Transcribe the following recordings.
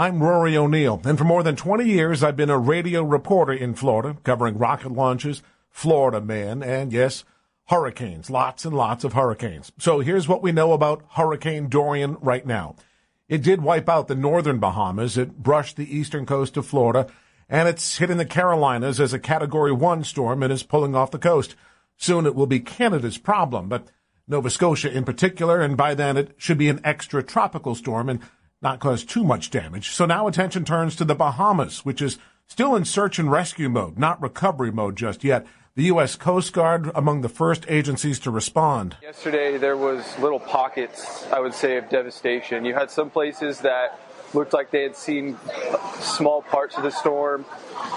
I'm Rory O'Neill, and for more than 20 years I've been a radio reporter in Florida, covering rocket launches, Florida man, and yes, hurricanes. Lots and lots of hurricanes. So here's what we know about Hurricane Dorian right now. It did wipe out the northern Bahamas. It brushed the eastern coast of Florida, and it's hitting the Carolinas as a Category 1 storm and is pulling off the coast. Soon it will be Canada's problem, but Nova Scotia in particular, and by then it should be an extra tropical storm and not cause too much damage. So now attention turns to the Bahamas, which is still in search and rescue mode, not recovery mode just yet. The U.S. Coast Guard among the first agencies to respond. Yesterday there was little pockets, I would say, of devastation. You had some places that looked like they had seen small parts of the storm,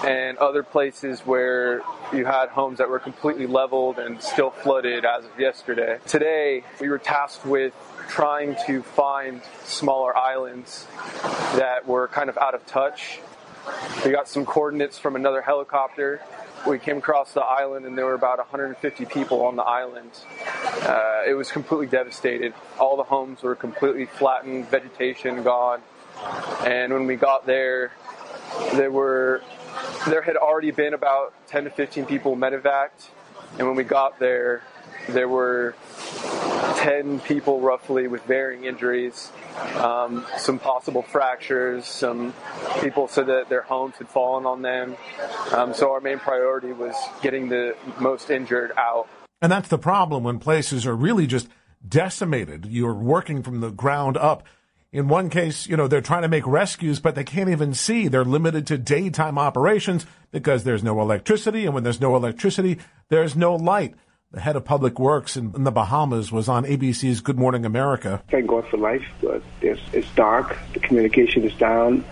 and other places where you had homes that were completely leveled and still flooded as of yesterday. Today, we were tasked with trying to find smaller islands that were kind of out of touch. We got some coordinates from another helicopter. We came across the island and there were about 150 people on the island. Uh, it was completely devastated. All the homes were completely flattened, vegetation gone. And when we got there, there were there had already been about 10 to 15 people medevaced, and when we got there, there were 10 people roughly with varying injuries, um, some possible fractures. Some people said that their homes had fallen on them. Um, so our main priority was getting the most injured out. And that's the problem when places are really just decimated. You're working from the ground up. In one case, you know, they're trying to make rescues, but they can't even see. They're limited to daytime operations because there's no electricity. And when there's no electricity, there's no light. The head of public works in, in the Bahamas was on ABC's Good Morning America. Thank God for life, but it's, it's dark. The communication is down.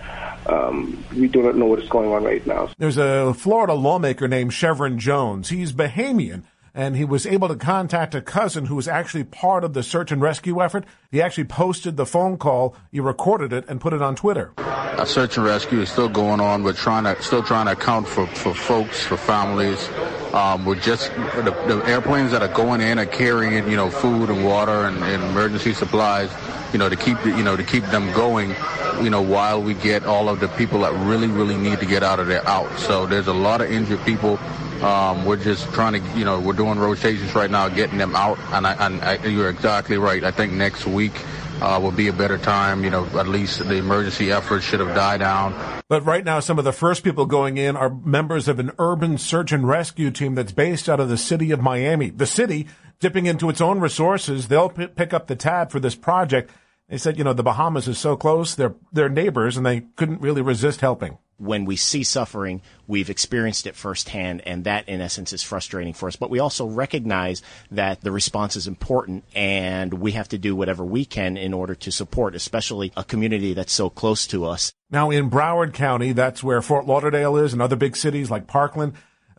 Um, we do not know what is going on right now. There's a Florida lawmaker named Shevrin Jones. He's Bahamian and he was able to contact a cousin who was actually part of the search and rescue effort. He actually posted the phone call, he recorded it, and put it on Twitter. A search and rescue is still going on. We're trying to still trying to account for, for folks, for families. Um, we're just the, the, airplanes that are going in are carrying you know food and water and, and emergency supplies. You know to keep the, you know to keep them going. You know while we get all of the people that really really need to get out of there out. So there's a lot of injured people um, we're just trying to, you know, we're doing rotations right now, getting them out. And, I, and I, you're exactly right. I think next week uh, will be a better time. You know, at least the emergency efforts should have died down. But right now, some of the first people going in are members of an urban search and rescue team that's based out of the city of Miami. The city, dipping into its own resources, they'll p- pick up the tab for this project. They said, you know, the Bahamas is so close, they're, they're neighbors, and they couldn't really resist helping when we see suffering, we've experienced it firsthand, and that, in essence, is frustrating for us. But we also recognize that the response is important, and we have to do whatever we can in order to support, especially a community that's so close to us. Now, in Broward County, that's where Fort Lauderdale is, and other big cities like Parkland,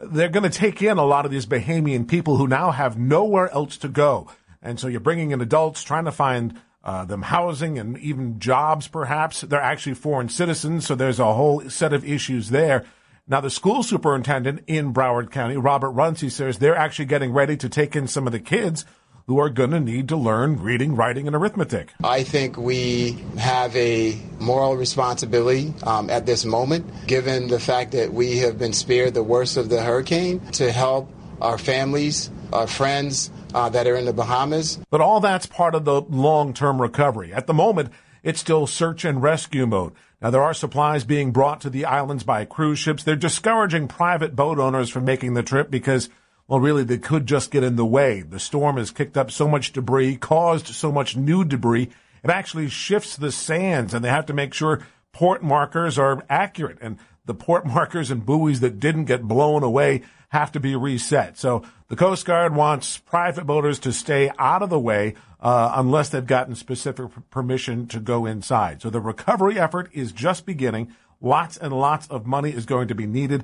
they're going to take in a lot of these Bahamian people who now have nowhere else to go. And so you're bringing in adults trying to find uh, them housing and even jobs, perhaps. They're actually foreign citizens, so there's a whole set of issues there. Now, the school superintendent in Broward County, Robert Runcie, says they're actually getting ready to take in some of the kids who are going to need to learn reading, writing, and arithmetic. I think we have a moral responsibility um, at this moment, given the fact that we have been spared the worst of the hurricane, to help our families, our friends, uh, that are in the Bahamas. But all that's part of the long term recovery. At the moment, it's still search and rescue mode. Now, there are supplies being brought to the islands by cruise ships. They're discouraging private boat owners from making the trip because, well, really, they could just get in the way. The storm has kicked up so much debris, caused so much new debris. It actually shifts the sands, and they have to make sure port markers are accurate. And the port markers and buoys that didn't get blown away have to be reset. So the Coast Guard wants private boaters to stay out of the way uh, unless they've gotten specific permission to go inside. So the recovery effort is just beginning. Lots and lots of money is going to be needed.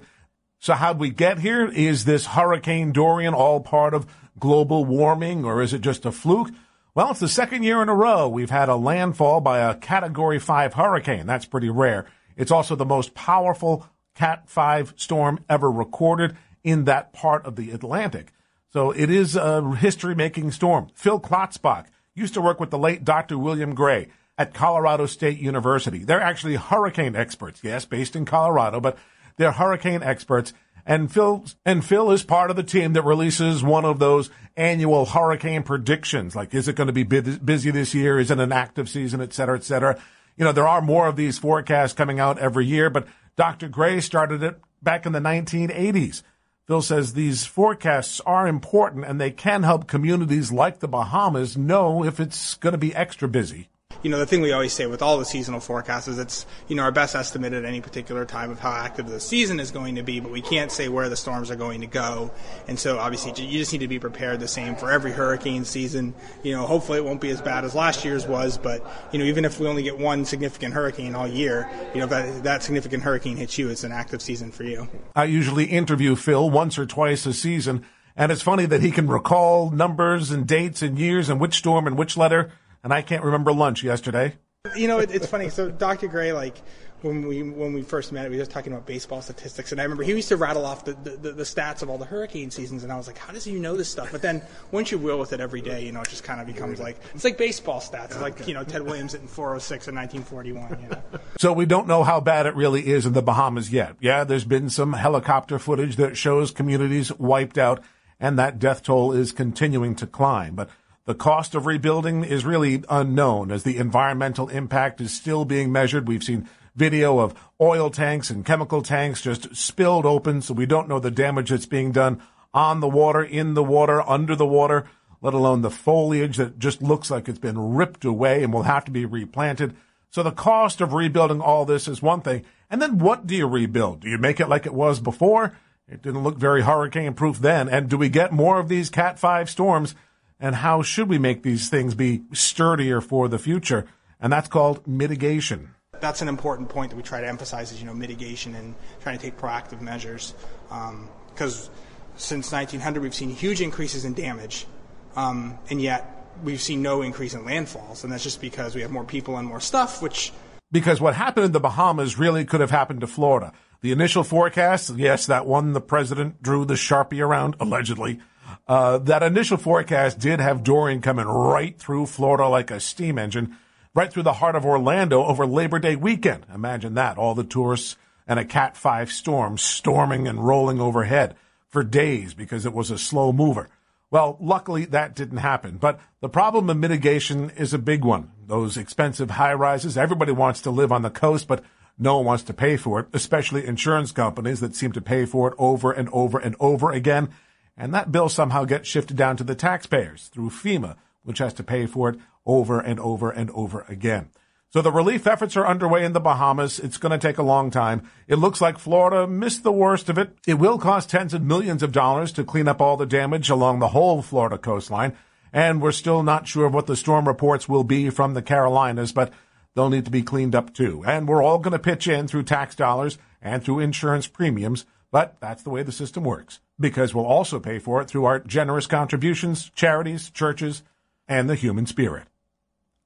So how'd we get here? Is this Hurricane Dorian all part of global warming or is it just a fluke? Well, it's the second year in a row we've had a landfall by a Category 5 hurricane. That's pretty rare. It's also the most powerful Cat 5 storm ever recorded in that part of the Atlantic. So it is a history making storm. Phil Klotzbach used to work with the late Dr. William Gray. at Colorado State University. They're actually hurricane experts, yes, based in Colorado, but they're hurricane experts. And Phil and Phil is part of the team that releases one of those annual hurricane predictions. Like, is it going to be busy this year? Is it an active season, et cetera, et cetera? You know, there are more of these forecasts coming out every year, but Dr. Gray started it back in the 1980s. Phil says these forecasts are important and they can help communities like the Bahamas know if it's going to be extra busy you know, the thing we always say with all the seasonal forecasts is it's, you know, our best estimate at any particular time of how active the season is going to be, but we can't say where the storms are going to go. And so obviously you just need to be prepared the same for every hurricane season. You know, hopefully it won't be as bad as last year's was, but, you know, even if we only get one significant hurricane all year, you know, if that, that significant hurricane hits you, it's an active season for you. I usually interview Phil once or twice a season. And it's funny that he can recall numbers and dates and years and which storm and which letter and I can't remember lunch yesterday. You know, it, it's funny. So Dr. Gray, like when we when we first met, we were talking about baseball statistics, and I remember he used to rattle off the, the, the, stats of all the hurricane seasons, and I was like, how does he know this stuff? But then once you will with it every day, you know, it just kind of becomes like it's like baseball stats. It's like you know Ted Williams oh in 406 in 1941. You know. So we don't know how bad it really is in the Bahamas yet. Yeah, there's been some helicopter footage that shows communities wiped out, and that death toll is continuing to climb, but. The cost of rebuilding is really unknown as the environmental impact is still being measured. We've seen video of oil tanks and chemical tanks just spilled open, so we don't know the damage that's being done on the water, in the water, under the water, let alone the foliage that just looks like it's been ripped away and will have to be replanted. So the cost of rebuilding all this is one thing. And then what do you rebuild? Do you make it like it was before? It didn't look very hurricane proof then. And do we get more of these Cat 5 storms? And how should we make these things be sturdier for the future? And that's called mitigation. That's an important point that we try to emphasize is, you know, mitigation and trying to take proactive measures. Because um, since 1900, we've seen huge increases in damage, um, and yet we've seen no increase in landfalls. And that's just because we have more people and more stuff, which. Because what happened in the Bahamas really could have happened to Florida. The initial forecast, yes, that one the president drew the Sharpie around, allegedly. Uh, that initial forecast did have Dorian coming right through Florida like a steam engine, right through the heart of Orlando over Labor Day weekend. Imagine that. All the tourists and a Cat 5 storm storming and rolling overhead for days because it was a slow mover. Well, luckily that didn't happen. But the problem of mitigation is a big one. Those expensive high rises, everybody wants to live on the coast, but no one wants to pay for it, especially insurance companies that seem to pay for it over and over and over again and that bill somehow gets shifted down to the taxpayers through FEMA, which has to pay for it over and over and over again. So the relief efforts are underway in the Bahamas. It's going to take a long time. It looks like Florida missed the worst of it. It will cost tens of millions of dollars to clean up all the damage along the whole Florida coastline. And we're still not sure what the storm reports will be from the Carolinas, but they'll need to be cleaned up too. And we're all going to pitch in through tax dollars and through insurance premiums, but that's the way the system works because we'll also pay for it through our generous contributions, charities, churches, and the human spirit.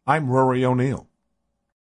I'm Rory O'Neill.